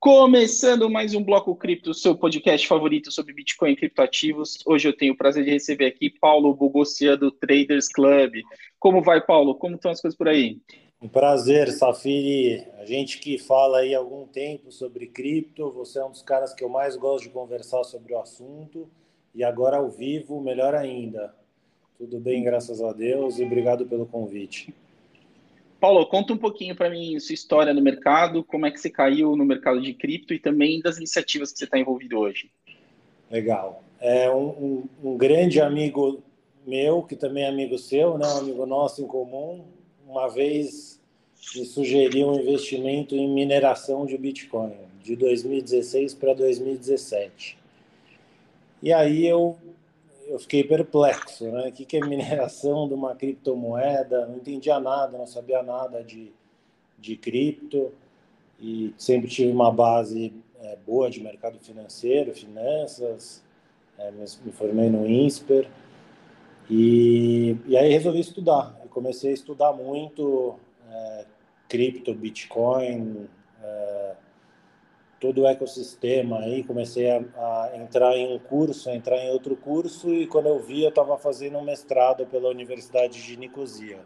Começando mais um Bloco Cripto, seu podcast favorito sobre Bitcoin e criptoativos. Hoje eu tenho o prazer de receber aqui Paulo Bogossia do Traders Club. Como vai, Paulo? Como estão as coisas por aí? Um prazer, Safiri. A gente que fala aí há algum tempo sobre cripto, você é um dos caras que eu mais gosto de conversar sobre o assunto. E agora ao vivo, melhor ainda. Tudo bem, graças a Deus, e obrigado pelo convite. Paulo, conta um pouquinho para mim sua história no mercado, como é que você caiu no mercado de cripto e também das iniciativas que você está envolvido hoje. Legal. É um, um, um, grande amigo meu, que também é amigo seu, né, um amigo nosso em comum, uma vez me sugeriu um investimento em mineração de Bitcoin, de 2016 para 2017. E aí eu eu fiquei perplexo, né? O que é mineração de uma criptomoeda? Não entendia nada, não sabia nada de, de cripto e sempre tive uma base é, boa de mercado financeiro, finanças, é, me, me, formei no INSPER e, e aí resolvi estudar. Eu comecei a estudar muito é, cripto, Bitcoin, é, todo o ecossistema aí, comecei a, a, entrar em um curso, a entrar em outro curso e quando eu vi eu estava fazendo um mestrado pela Universidade de Nicosia,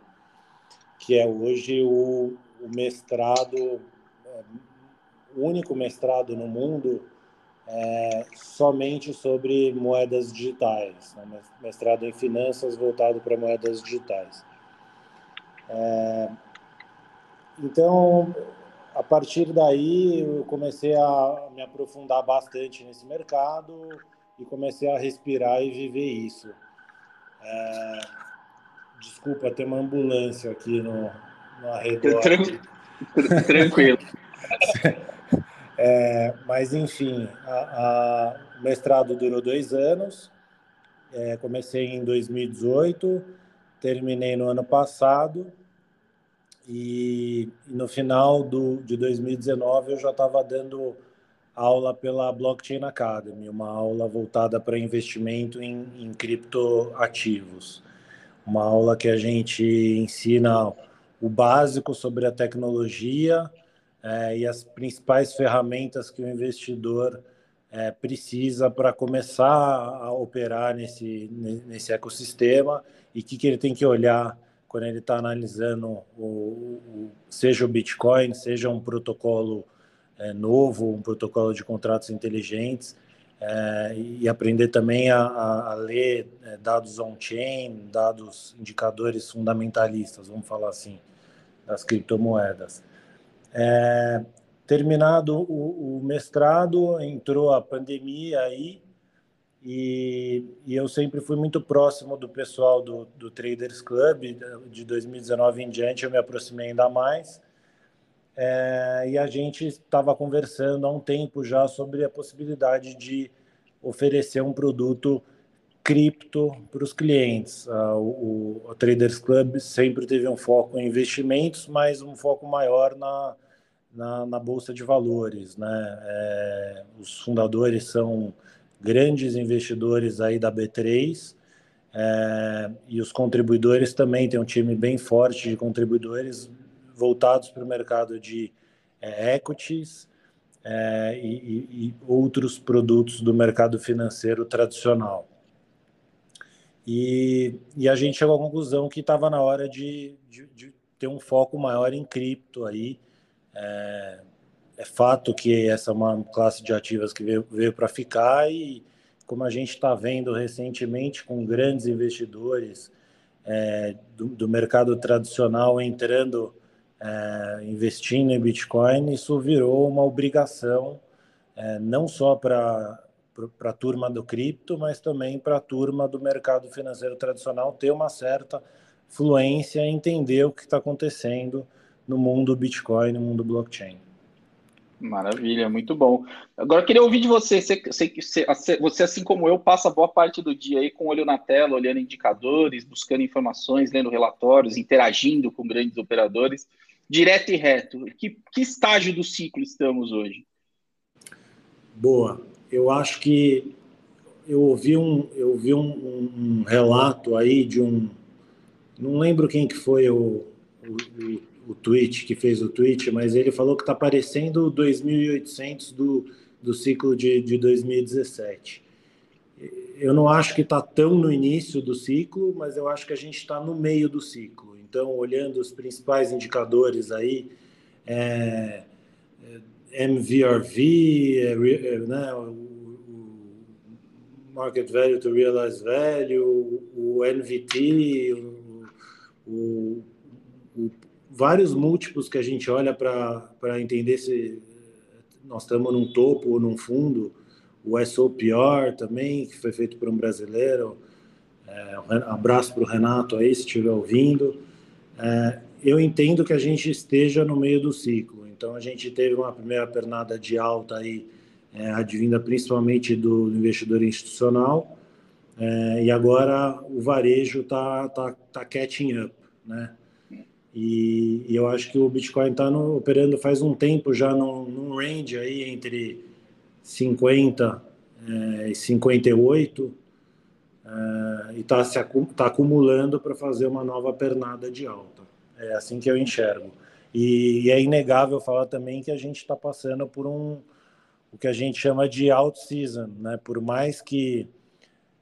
que é hoje o, o mestrado, é, o único mestrado no mundo é, somente sobre moedas digitais, né? mestrado em finanças voltado para moedas digitais. É, então a partir daí eu comecei a me aprofundar bastante nesse mercado e comecei a respirar e viver isso. É... Desculpa, tem uma ambulância aqui no, no arredor. Tranquilo. é, mas, enfim, a, a, o mestrado durou dois anos. É, comecei em 2018, terminei no ano passado e, no final do, de 2019 eu já estava dando aula pela Blockchain Academy, uma aula voltada para investimento em, em criptoativos. Uma aula que a gente ensina o básico sobre a tecnologia é, e as principais ferramentas que o investidor é, precisa para começar a operar nesse, nesse ecossistema e o que, que ele tem que olhar quando ele está analisando o, o, seja o Bitcoin, seja um protocolo é, novo, um protocolo de contratos inteligentes, é, e aprender também a, a, a ler é, dados on-chain, dados indicadores fundamentalistas, vamos falar assim, das criptomoedas. É, terminado o, o mestrado, entrou a pandemia aí, e, e, eu sempre fui muito próximo do pessoal do, do Traders Club, de 2019 em diante eu me aproximei ainda mais. É, e a gente estava conversando há um tempo já sobre a possibilidade de oferecer um produto cripto para os clientes. Ah, o, o, Traders Club sempre teve um foco em investimentos, mas um foco maior na, na, na bolsa de valores. Né? É, os fundadores são grandes investidores aí da B3 é, e os contribuidores também tem um time bem forte de contribuidores voltados para o mercado de é, equities é, e, e, outros produtos do mercado financeiro tradicional. E, e a gente chegou à conclusão que estava na hora de, de, de, ter um foco maior em cripto aí. É, é fato que essa é uma classe de ativas que veio, veio para ficar e, como a gente está vendo recentemente com grandes investidores é, do, do, mercado tradicional entrando, é, investindo em Bitcoin, isso virou uma obrigação, é, não só para a turma do cripto, mas também para a turma do mercado financeiro tradicional ter uma certa fluência e entender o que está acontecendo no mundo Bitcoin, no mundo blockchain. Maravilha, muito bom. Agora queria ouvir de você. Você, você, você, assim como eu, passa boa parte do dia aí com o olho na tela, olhando indicadores, buscando informações, lendo relatórios, interagindo com grandes operadores, direto e reto. Que, que estágio do ciclo estamos hoje? Boa. Eu acho que eu ouvi um, eu ouvi um, um relato aí de um. Não lembro quem que foi o, o, o tweet, que fez o tweet, mas ele falou que está parecendo 2.800 do, do ciclo de, de 2017. Eu não acho que está tão no início do ciclo, mas eu acho que a gente está no meio do ciclo. Então, olhando os principais indicadores aí, é, é MVRV, é, é, né, o, Market Value to Realized Value, o NVT, o, o, o, vários múltiplos que a gente olha para entender se nós estamos num topo ou num fundo, o SOPR também, que foi feito por um brasileiro. É, um abraço para o Renato aí, se estiver ouvindo. É, eu entendo que a gente esteja no meio do ciclo. Então, a gente teve uma primeira pernada de alta aí, é, advinda principalmente do investidor institucional, é, e agora o varejo está tá, tá catching up, né? E, eu acho que o Bitcoin está operando faz um tempo já num, num range aí entre 50 é, e 58 é, e está se tá acumulando para fazer uma nova pernada de alta. É assim que eu enxergo. E, e é inegável falar também que a gente está passando por um o que a gente chama de out season, né? Por mais que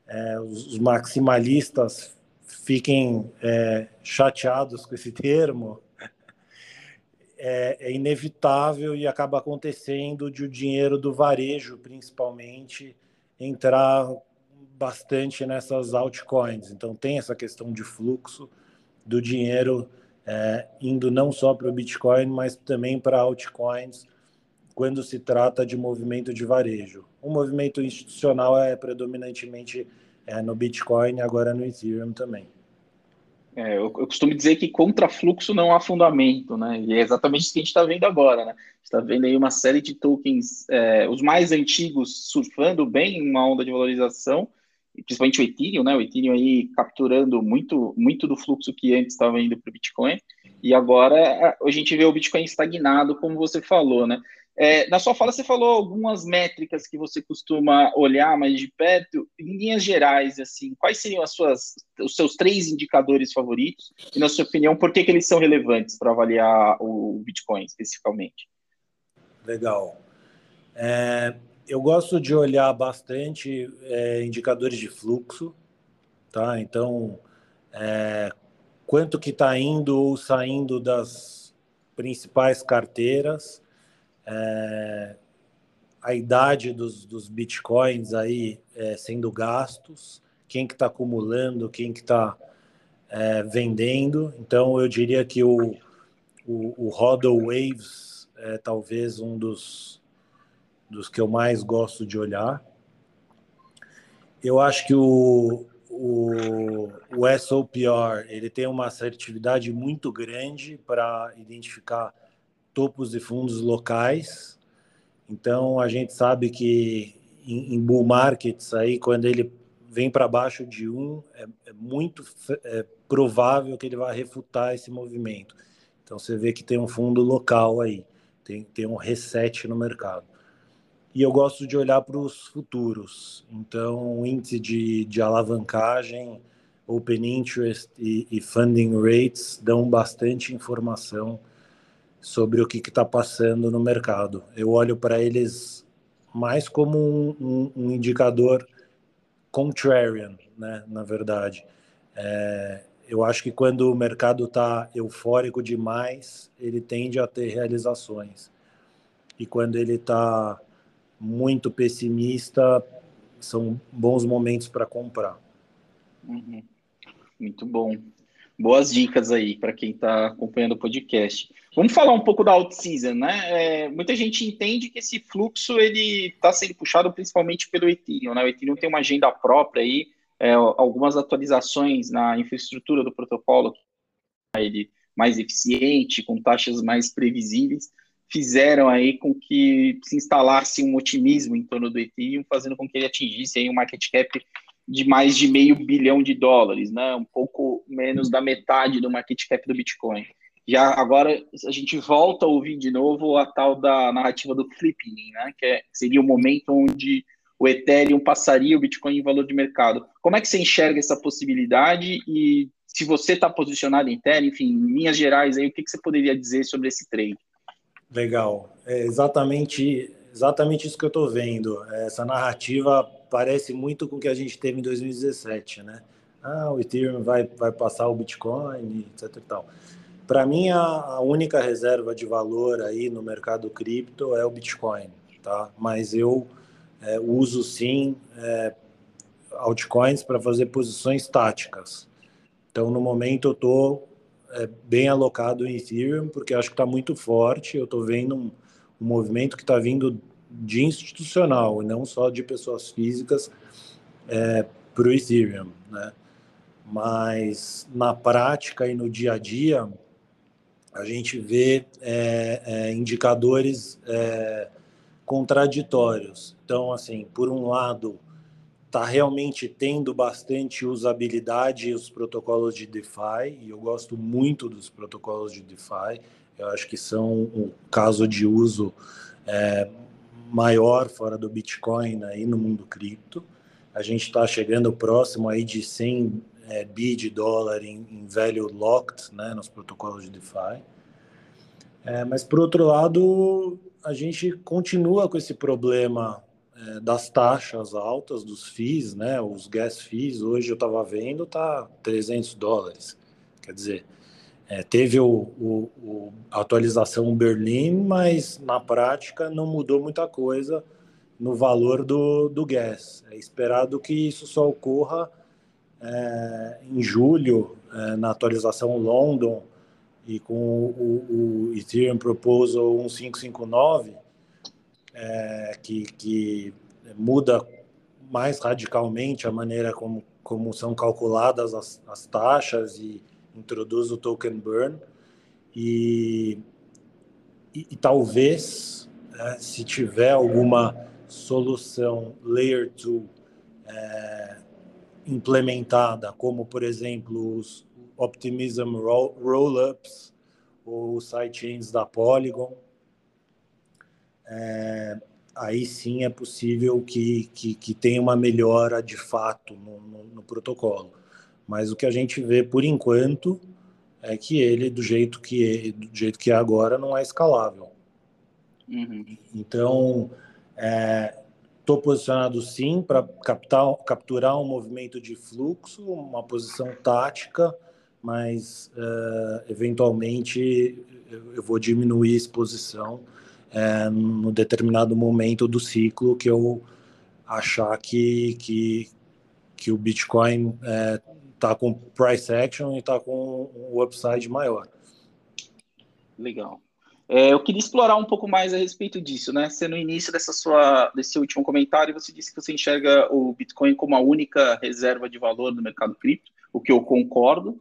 é, os maximalistas fiquem é, chateados com esse termo, é, é, inevitável e acaba acontecendo de o dinheiro do varejo, principalmente, entrar bastante nessas altcoins. Então, tem essa questão de fluxo do dinheiro é, indo não só para o Bitcoin, mas também para altcoins, quando se trata de movimento de varejo. O movimento institucional é predominantemente é, no Bitcoin, agora no Ethereum também. É, eu, eu, costumo dizer que contra fluxo não há fundamento, né? E é exatamente isso que a gente está vendo agora, né? está vendo aí uma série de tokens, é, os mais antigos surfando bem uma onda de valorização, principalmente o Ethereum, né? O Ethereum aí capturando muito, muito do fluxo que antes estava indo para o Bitcoin. E agora a gente vê o Bitcoin estagnado, como você falou, né? É, na sua fala, você falou algumas métricas que você costuma olhar mais de perto. Em linhas gerais, assim, quais seriam as suas, os seus três indicadores favoritos? E, na sua opinião, por que, que eles são relevantes para avaliar o Bitcoin especificamente? Legal. É, eu gosto de olhar bastante é, indicadores de fluxo, tá? Então, é, quanto que está indo ou saindo das principais carteiras é, a idade dos, dos bitcoins aí é, sendo gastos, quem que está acumulando, quem que está é, vendendo. Então, eu diria que o, o, o Hodl Waves é talvez um dos, dos que eu mais gosto de olhar. Eu acho que o, o, o SOPR ele tem uma assertividade muito grande para identificar topos de fundos locais. Então a gente sabe que em, em bull markets aí quando ele vem para baixo de um é, é muito é provável que ele vai refutar esse movimento. Então você vê que tem um fundo local aí, tem, tem um reset no mercado. E eu gosto de olhar para os futuros. Então, índice de, de alavancagem, open interest e, e funding rates dão bastante informação sobre o que está passando no mercado. Eu olho para eles mais como um, um, um, indicador contrarian, né, na verdade. É, eu acho que quando o mercado está eufórico demais, ele tende a ter realizações. E quando ele está muito pessimista, são bons momentos para comprar. Uhum. Muito bom. Boas dicas aí para quem está acompanhando o podcast. Vamos falar um pouco da out-season, né? É, muita gente entende que esse fluxo ele está sendo puxado principalmente pelo Ethereum, né? O Ethereum tem uma agenda própria aí, é, algumas atualizações na infraestrutura do protocolo, ele mais eficiente, com taxas mais previsíveis, fizeram aí com que se instalasse um otimismo em torno do Ethereum, fazendo com que ele atingisse aí um market cap de mais de meio bilhão de dólares, né? Um pouco menos da metade do market cap do Bitcoin. Já agora a gente volta a ouvir de novo a tal da narrativa do flipping, né? Que é, seria o momento onde o Ethereum passaria o Bitcoin em valor de mercado. Como é que você enxerga essa possibilidade e se você está posicionado em Ethereum, enfim, em linhas gerais, aí, o que, que você poderia dizer sobre esse trade? Legal, é exatamente, exatamente isso que eu estou vendo. Essa narrativa parece muito com o que a gente teve em 2017, né? Ah, o Ethereum vai, vai passar o Bitcoin, etc e tal. Para mim, a, a, única reserva de valor aí no mercado cripto é o Bitcoin, tá? Mas eu é, uso sim é, altcoins para fazer posições táticas. Então, no momento, eu estou é, bem alocado em Ethereum, porque acho que está muito forte. Eu estou vendo um, um movimento que está vindo de institucional, e não só de pessoas físicas, é, para o Ethereum. Né? Mas, na prática e no dia a dia, a gente vê é, é, indicadores é, contraditórios. Então, assim, por um lado, está realmente tendo bastante usabilidade os protocolos de DeFi, e eu gosto muito dos protocolos de DeFi, eu acho que são um caso de uso é, maior fora do Bitcoin aí no mundo cripto. A gente está chegando próximo aí de 100 é, bi de dólar em, em value locked, né, nos protocolos de DeFi. É, mas por outro lado, a gente continua com esse problema é, das taxas altas, dos FIIs, né? Os gas fees, hoje eu estava vendo, tá 300 dólares. Quer dizer, é, teve o, o, o, a atualização Berlim, mas na prática não mudou muita coisa no valor do, do gas. É esperado que isso só ocorra é, em julho, é, na atualização London, e com o, o Ethereum Proposal 1559, é, que, que muda mais radicalmente a maneira como, como são calculadas as, as taxas e introduz o token burn. E, e, e talvez, é, se tiver alguma solução Layer 2 é, implementada, como, por exemplo, os Optimism Rollups ou sidechains da Polygon, é, aí sim é possível que, que, que, tenha uma melhora de fato no, no, no, protocolo. Mas o que a gente vê por enquanto é que ele, do jeito que, do jeito que é agora, não é escalável. Uhum. Então, estou é, posicionado sim para capturar um movimento de fluxo, uma posição tática, mas uh, eventualmente eu vou diminuir a exposição é, no determinado momento do ciclo que eu achar que, que, que o Bitcoin é, tá com price action e está com o upside maior. Legal. É, eu queria explorar um pouco mais a respeito disso, né? Você no início dessa sua, desse último comentário, você disse que você enxerga o Bitcoin como a única reserva de valor do mercado cripto, o que eu concordo.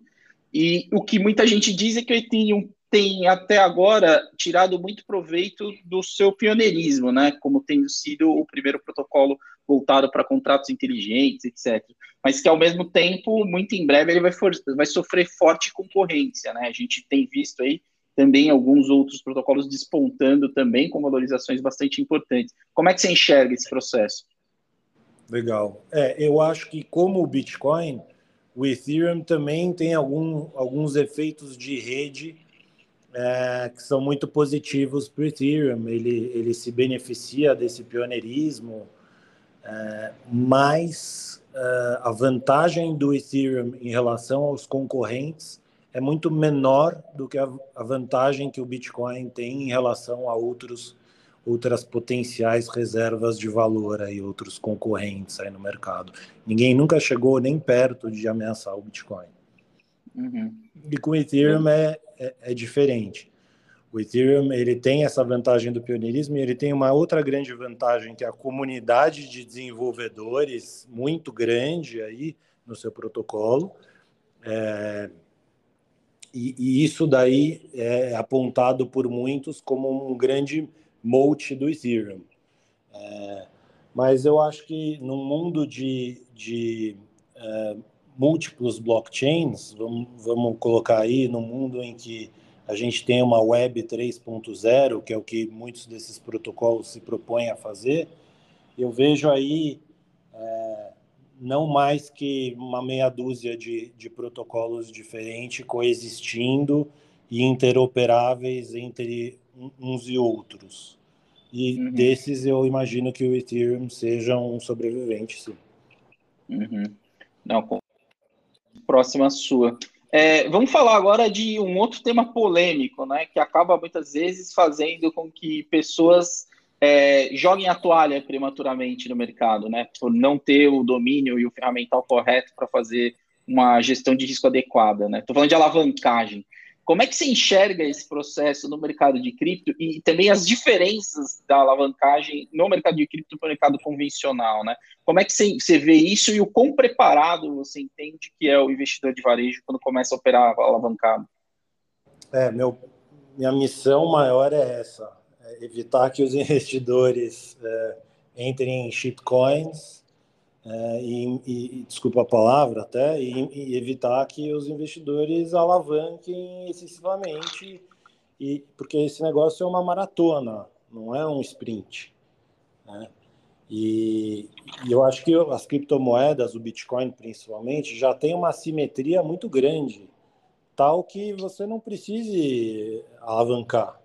E o que muita gente diz é que o Ethereum tem até agora tirado muito proveito do seu pioneirismo, né? Como tendo sido o primeiro protocolo voltado para contratos inteligentes, etc. Mas que ao mesmo tempo, muito em breve, ele vai, for, vai sofrer forte concorrência, né? A gente tem visto aí também alguns outros protocolos despontando também com valorizações bastante importantes. Como é que você enxerga esse processo? Legal. É, eu acho que como o Bitcoin, o Ethereum também tem algum, alguns efeitos de rede é, que são muito positivos para o Ethereum. Ele, ele se beneficia desse pioneirismo, é, mas é, a vantagem do Ethereum em relação aos concorrentes é muito menor do que a, a vantagem que o Bitcoin tem em relação a outros outras potenciais reservas de valor aí, outros concorrentes aí no mercado. Ninguém nunca chegou nem perto de ameaçar o Bitcoin. Uhum. E com o Ethereum é, é, é, diferente. O Ethereum ele tem essa vantagem do pioneirismo e ele tem uma outra grande vantagem que é a comunidade de desenvolvedores muito grande aí no seu protocolo. É, e, e, isso daí é apontado por muitos como um grande moat do Ethereum. É, mas eu acho que no mundo de, de é, múltiplos blockchains, vamos, vamos colocar aí no mundo em que a gente tem uma web 3.0, que é o que muitos desses protocolos se propõem a fazer, eu vejo aí é, não mais que uma meia dúzia de, de protocolos diferentes coexistindo e interoperáveis entre uns e outros. E uhum. desses eu imagino que o Ethereum seja um sobrevivente, sim. Uhum. Não, próxima sua. É, vamos falar agora de um outro tema polêmico, né, que acaba muitas vezes fazendo com que pessoas é, joguem a toalha prematuramente no mercado, né, por não ter o domínio e o ferramental correto para fazer uma gestão de risco adequada. Estou falando de alavancagem. Como é que você enxerga esse processo no mercado de cripto e também as diferenças da alavancagem no mercado de cripto para o mercado convencional, né? Como é que você, vê isso e o quão preparado você entende que é o investidor de varejo quando começa a operar alavancado? É, meu, minha missão maior é essa, é evitar que os investidores é, entrem em shitcoins é, e, e, desculpa a palavra até, e, e, evitar que os investidores alavanquem excessivamente, e, porque esse negócio é uma maratona, não é um sprint. Né? E, e, eu acho que as criptomoedas, o Bitcoin principalmente, já tem uma simetria muito grande, tal que você não precise alavancar.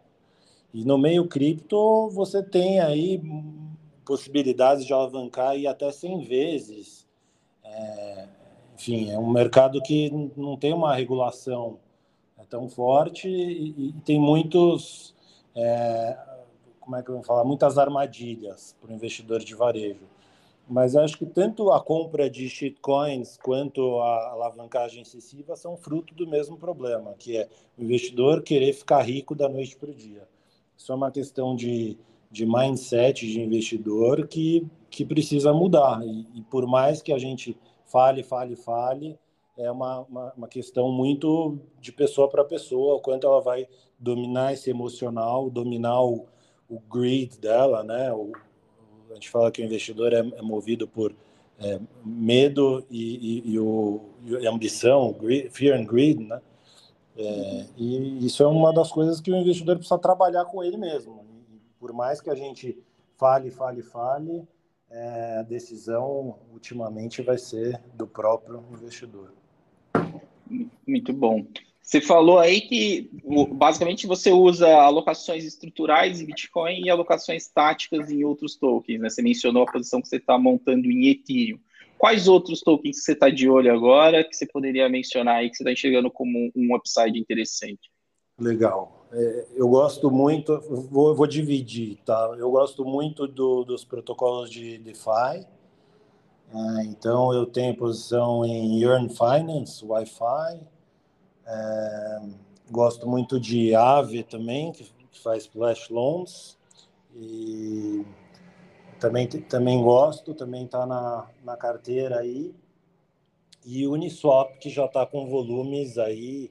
E no meio cripto você tem aí possibilidades de alavancar e até 100 vezes. É, enfim, é um mercado que não tem uma regulação é tão forte e, e tem muitos, é, como é que eu vou falar, muitas armadilhas para o investidor de varejo. Mas acho que tanto a compra de shitcoins quanto a alavancagem excessiva são fruto do mesmo problema, que é o investidor querer ficar rico da noite para o dia. Isso é uma questão de de mindset de investidor que, que precisa mudar. E, e por mais que a gente fale, fale, fale, é uma, uma, uma questão muito de pessoa para pessoa, o quanto ela vai dominar esse emocional, dominar o, o greed dela, né? O, a gente fala que o investidor é, é movido por é, medo e, e, e, o, e ambição, greed, fear and greed, né? É, e isso é uma das coisas que o investidor precisa trabalhar com ele mesmo por mais que a gente fale, fale, fale, é, a decisão ultimamente vai ser do próprio investidor. Muito bom. Você falou aí que basicamente você usa alocações estruturais em Bitcoin e alocações táticas em outros tokens. Né? Você mencionou a posição que você está montando em Ethereum. Quais outros tokens você está de olho agora que você poderia mencionar aí que você está enxergando como um upside interessante? Legal. É, eu gosto muito, vou, vou, dividir, tá? Eu gosto muito do, dos protocolos de DeFi. É, então, eu tenho posição em Earn Finance, Wi-Fi. É, gosto muito de Aave também, que, que faz flash loans. E também, também gosto, também está na, na carteira aí. E Uniswap, que já está com volumes aí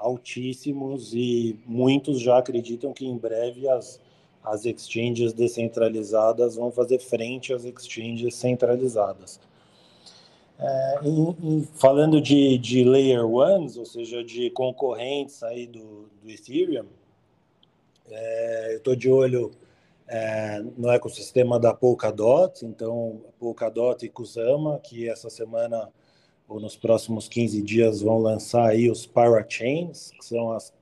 altíssimos e muitos já acreditam que em breve as, as exchanges descentralizadas vão fazer frente às exchanges centralizadas. É, falando de, de layer ones, ou seja, de concorrentes aí do, do Ethereum, é, eu estou de olho é, no ecossistema da Polkadot, então Polkadot e Kusama, que essa semana ou nos próximos 15 dias vão lançar aí os parachains, que são as,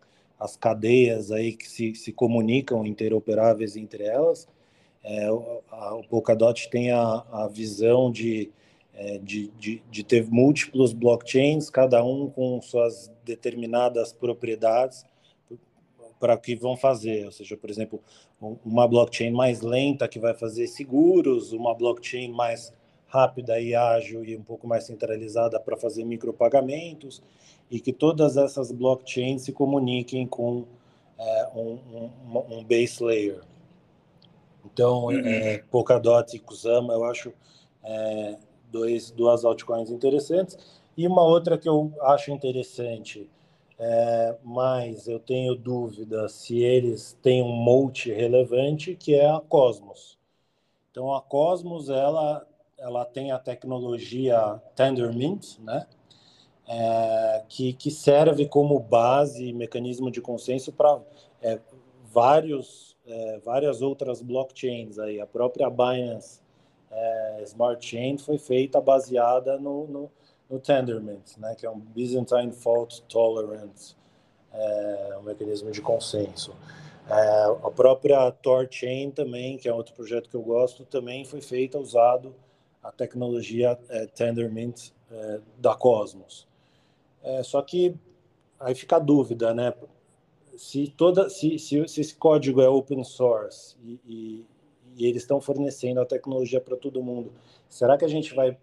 as cadeias aí que se, se comunicam interoperáveis entre elas. É, o, Polkadot tem a, a visão de, é, de, de, de, ter múltiplos blockchains, cada um com suas determinadas propriedades para o que vão fazer. Ou seja, por exemplo, uma blockchain mais lenta que vai fazer seguros, uma blockchain mais rápida e ágil e um pouco mais centralizada para fazer micropagamentos e que todas essas blockchains se comuniquem com é, um, um, um, base layer. Então, uhum. é, Polkadot e Kusama, eu acho é, dois, duas altcoins interessantes. E uma outra que eu acho interessante, é, mas eu tenho dúvida se eles têm um moat relevante, que é a Cosmos. Então, a Cosmos, ela ela tem a tecnologia Tendermint, né? É, que, que serve como base e mecanismo de consenso para é, vários é, várias outras blockchains aí a própria Binance é, Smart Chain foi feita baseada no, no, no Tendermint, né, que é um Byzantine Fault Tolerance, é, um mecanismo de consenso. É, a própria TorChain também, que é outro projeto que eu gosto, também foi feita usado a tecnologia é, Tendermint é, da Cosmos. É, só que aí fica a dúvida, né? Se, toda, se, se, se esse código é open source e, e, e eles estão fornecendo a tecnologia para todo mundo, será que a gente vai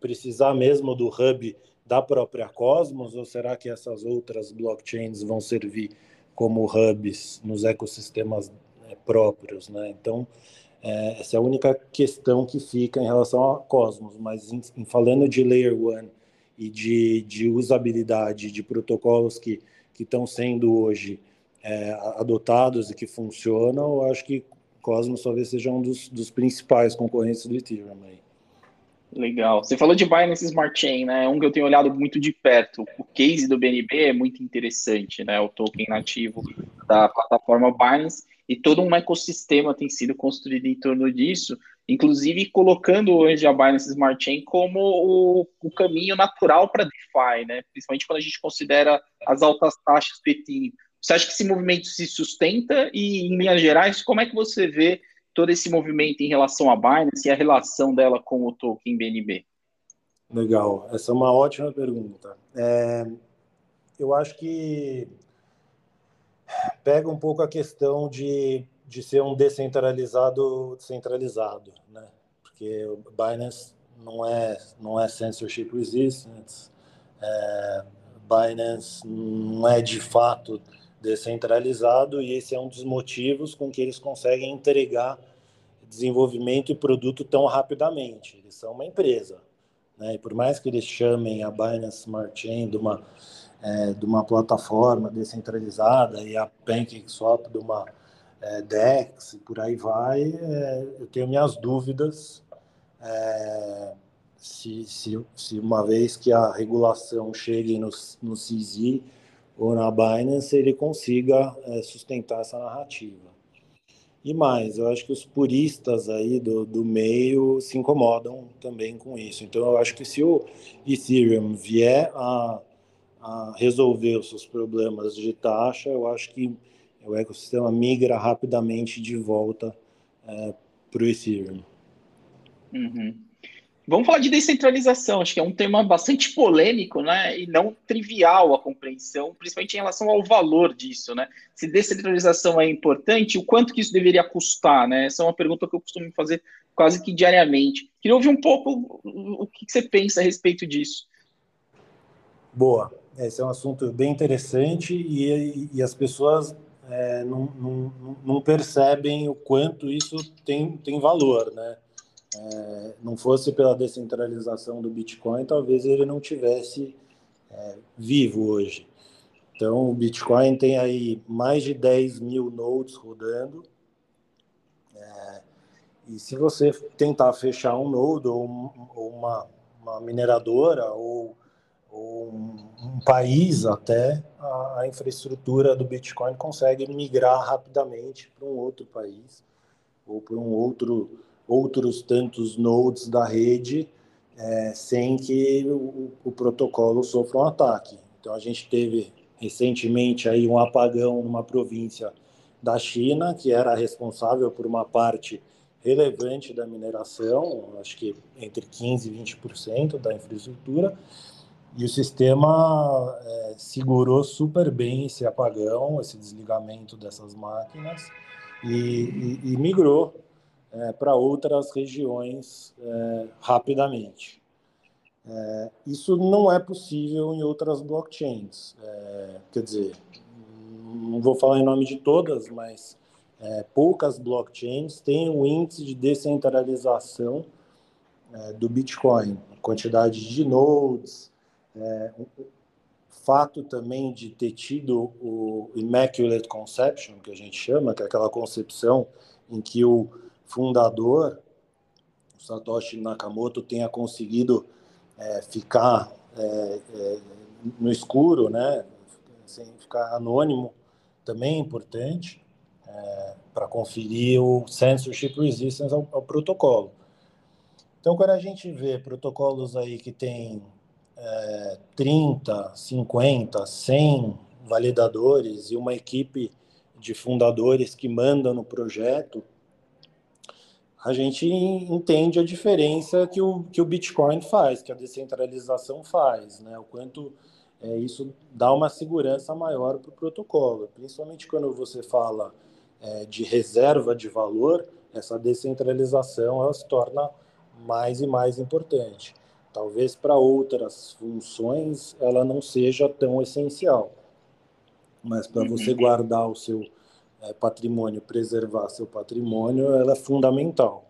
precisar mesmo do hub da própria Cosmos ou será que essas outras blockchains vão servir como hubs nos ecossistemas né, próprios, né? Então, é, essa é a única questão que fica em relação a Cosmos, mas em, em falando de Layer 1 e de, de usabilidade de protocolos que estão sendo hoje é, adotados e que funcionam, eu acho que Cosmos talvez seja um dos, dos principais concorrentes do Ethereum aí. Legal. Você falou de Binance Smart Chain, né? Um que eu tenho olhado muito de perto. O case do BNB é muito interessante, né? O token nativo da plataforma Binance e todo um ecossistema tem sido construído em torno disso, inclusive colocando hoje a Binance Smart Chain como o, o caminho natural para DeFi, né? Principalmente quando a gente considera as altas taxas do Ethereum. Você acha que esse movimento se sustenta e, em linhas gerais, como é que você vê todo esse movimento em relação à Binance e a relação dela com o token BNB? Legal, essa é uma ótima pergunta. É, eu acho que pega um pouco a questão de, de ser um descentralizado centralizado, né? Porque o Binance não é não é censorship resistance, é, Binance não é de fato descentralizado e esse é um dos motivos com que eles conseguem entregar desenvolvimento e produto tão rapidamente. Eles são uma empresa, né? E por mais que eles chamem a Binance Smart Chain de uma é, de uma plataforma descentralizada e a PancakeSwap de uma é, DEX por aí vai, é, eu tenho minhas dúvidas é, se, se, se uma vez que a regulação chegue no, no CZ ou na Binance, ele consiga é, sustentar essa narrativa. E mais, eu acho que os puristas aí do, do meio se incomodam também com isso. Então, eu acho que se o Ethereum vier a, a resolver os seus problemas de taxa, eu acho que o ecossistema migra rapidamente de volta é, para o Ethereum. Uhum. Vamos falar de descentralização, acho que é um tema bastante polêmico, né? E não trivial a compreensão, principalmente em relação ao valor disso, né? Se descentralização é importante, o quanto que isso deveria custar, né? Essa é uma pergunta que eu costumo fazer quase que diariamente. Queria ouvir um pouco o que você pensa a respeito disso. Boa, esse é um assunto bem interessante e, e as pessoas é, não, não, não percebem o quanto isso tem, tem valor, né? é, não fosse pela descentralização do Bitcoin, talvez ele não tivesse é, vivo hoje. Então, o Bitcoin tem aí mais de 10 mil nodes rodando. É, e se você tentar fechar um node ou, ou uma, uma, mineradora ou, um, um, país até, a, a infraestrutura do Bitcoin consegue migrar rapidamente para um outro país ou para um outro outros tantos nodes da rede é, sem que o, o, protocolo sofra um ataque. Então a gente teve recentemente aí um apagão numa província da China que era responsável por uma parte relevante da mineração, acho que entre 15 e 20% da infraestrutura, e o sistema é, segurou super bem esse apagão, esse desligamento dessas máquinas e, e, e migrou é, para outras regiões é, rapidamente. É, isso não é possível em outras blockchains. É, quer dizer, não vou falar em nome de todas, mas é, poucas blockchains têm o índice de descentralização do Bitcoin, quantidade de nodes, o fato também de ter tido o Immaculate Conception, que a gente chama, que é aquela concepção em que o fundador, o Satoshi Nakamoto, tenha conseguido é, ficar é, é, no escuro, né, sem ficar anônimo, também é importante é, para conferir o censorship resistance ao, ao, protocolo. Então, quando a gente vê protocolos aí que tem é, 30, 50, 100 validadores e uma equipe de fundadores que mandam no projeto, a gente entende a diferença que o, que o Bitcoin faz, que a descentralização faz, né? O quanto é, isso dá uma segurança maior para o protocolo, principalmente quando você fala é, de reserva de valor, essa descentralização ela se torna mais e mais importante. Talvez para outras funções ela não seja tão essencial, mas para você uhum. guardar o seu é, patrimônio, preservar seu patrimônio, ela é fundamental.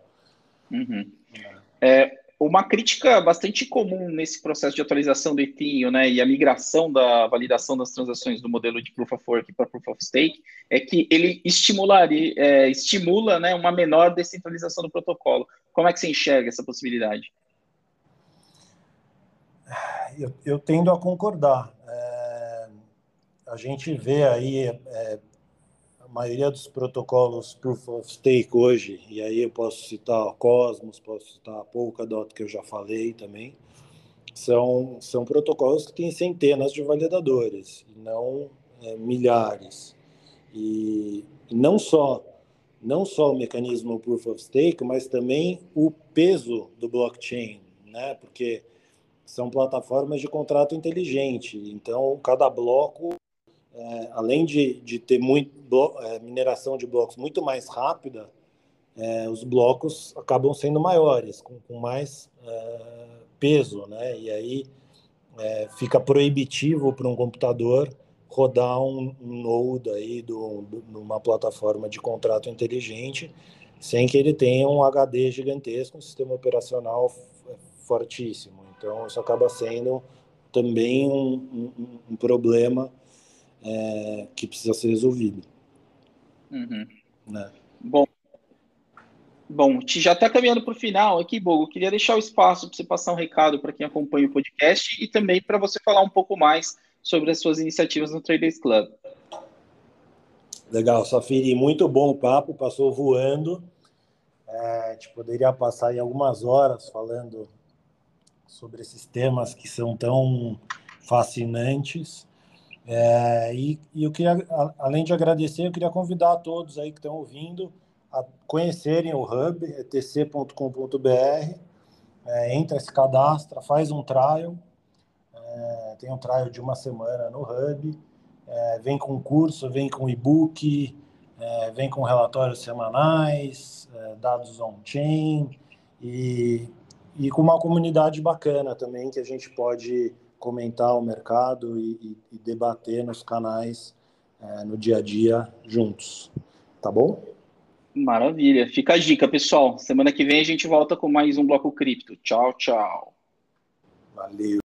Uhum. É, uma crítica bastante comum nesse processo de atualização do Ethereum né, e a migração da validação das transações do modelo de Proof of Work para Proof of Stake é que ele estimularia, é, estimula né, uma menor descentralização do protocolo. Como é que você enxerga essa possibilidade? Eu, eu tendo a concordar. É, a gente vê aí é, maioria dos protocolos Proof of Stake hoje, e aí eu posso citar Cosmos, posso citar Polkadot, que eu já falei também, são, são protocolos que têm centenas de validadores, não é, milhares. E não só não só o mecanismo Proof of Stake, mas também o peso do blockchain, né? Porque são plataformas de contrato inteligente. Então, cada bloco é, além de, de ter muito é, mineração de blocos muito mais rápida, é, os blocos acabam sendo maiores, com, com mais é, peso, né? E aí é, fica proibitivo para um computador rodar um, um node aí do, do, numa plataforma de contrato inteligente sem que ele tenha um HD gigantesco, um sistema operacional fortíssimo. Então, isso acaba sendo também um, um, um problema é, que precisa ser resolvido. Uhum. Né? Bom, bom, já está caminhando para o final aqui, Bogo. Queria deixar o espaço para você passar um recado para quem acompanha o podcast e também para você falar um pouco mais sobre as suas iniciativas no Traders Club. Legal, Safiri, muito bom o papo, passou voando. É, a gente poderia passar em algumas horas falando sobre esses temas que são tão fascinantes. É, e, e eu queria, além de agradecer, eu queria convidar a todos aí que estão ouvindo a conhecerem o Hub, é tc.com.br. É, entra, se cadastra, faz um trial. É, tem um trial de uma semana no Hub. É, vem com curso, vem com e-book, é, vem com relatórios semanais, é, dados on-chain e, e com uma comunidade bacana também que a gente pode comentar o mercado e, e, e debater nos canais é, no dia a dia juntos. Tá bom? Maravilha. Fica a dica, pessoal. Semana que vem a gente volta com mais um Bloco Cripto. Tchau, tchau. Valeu.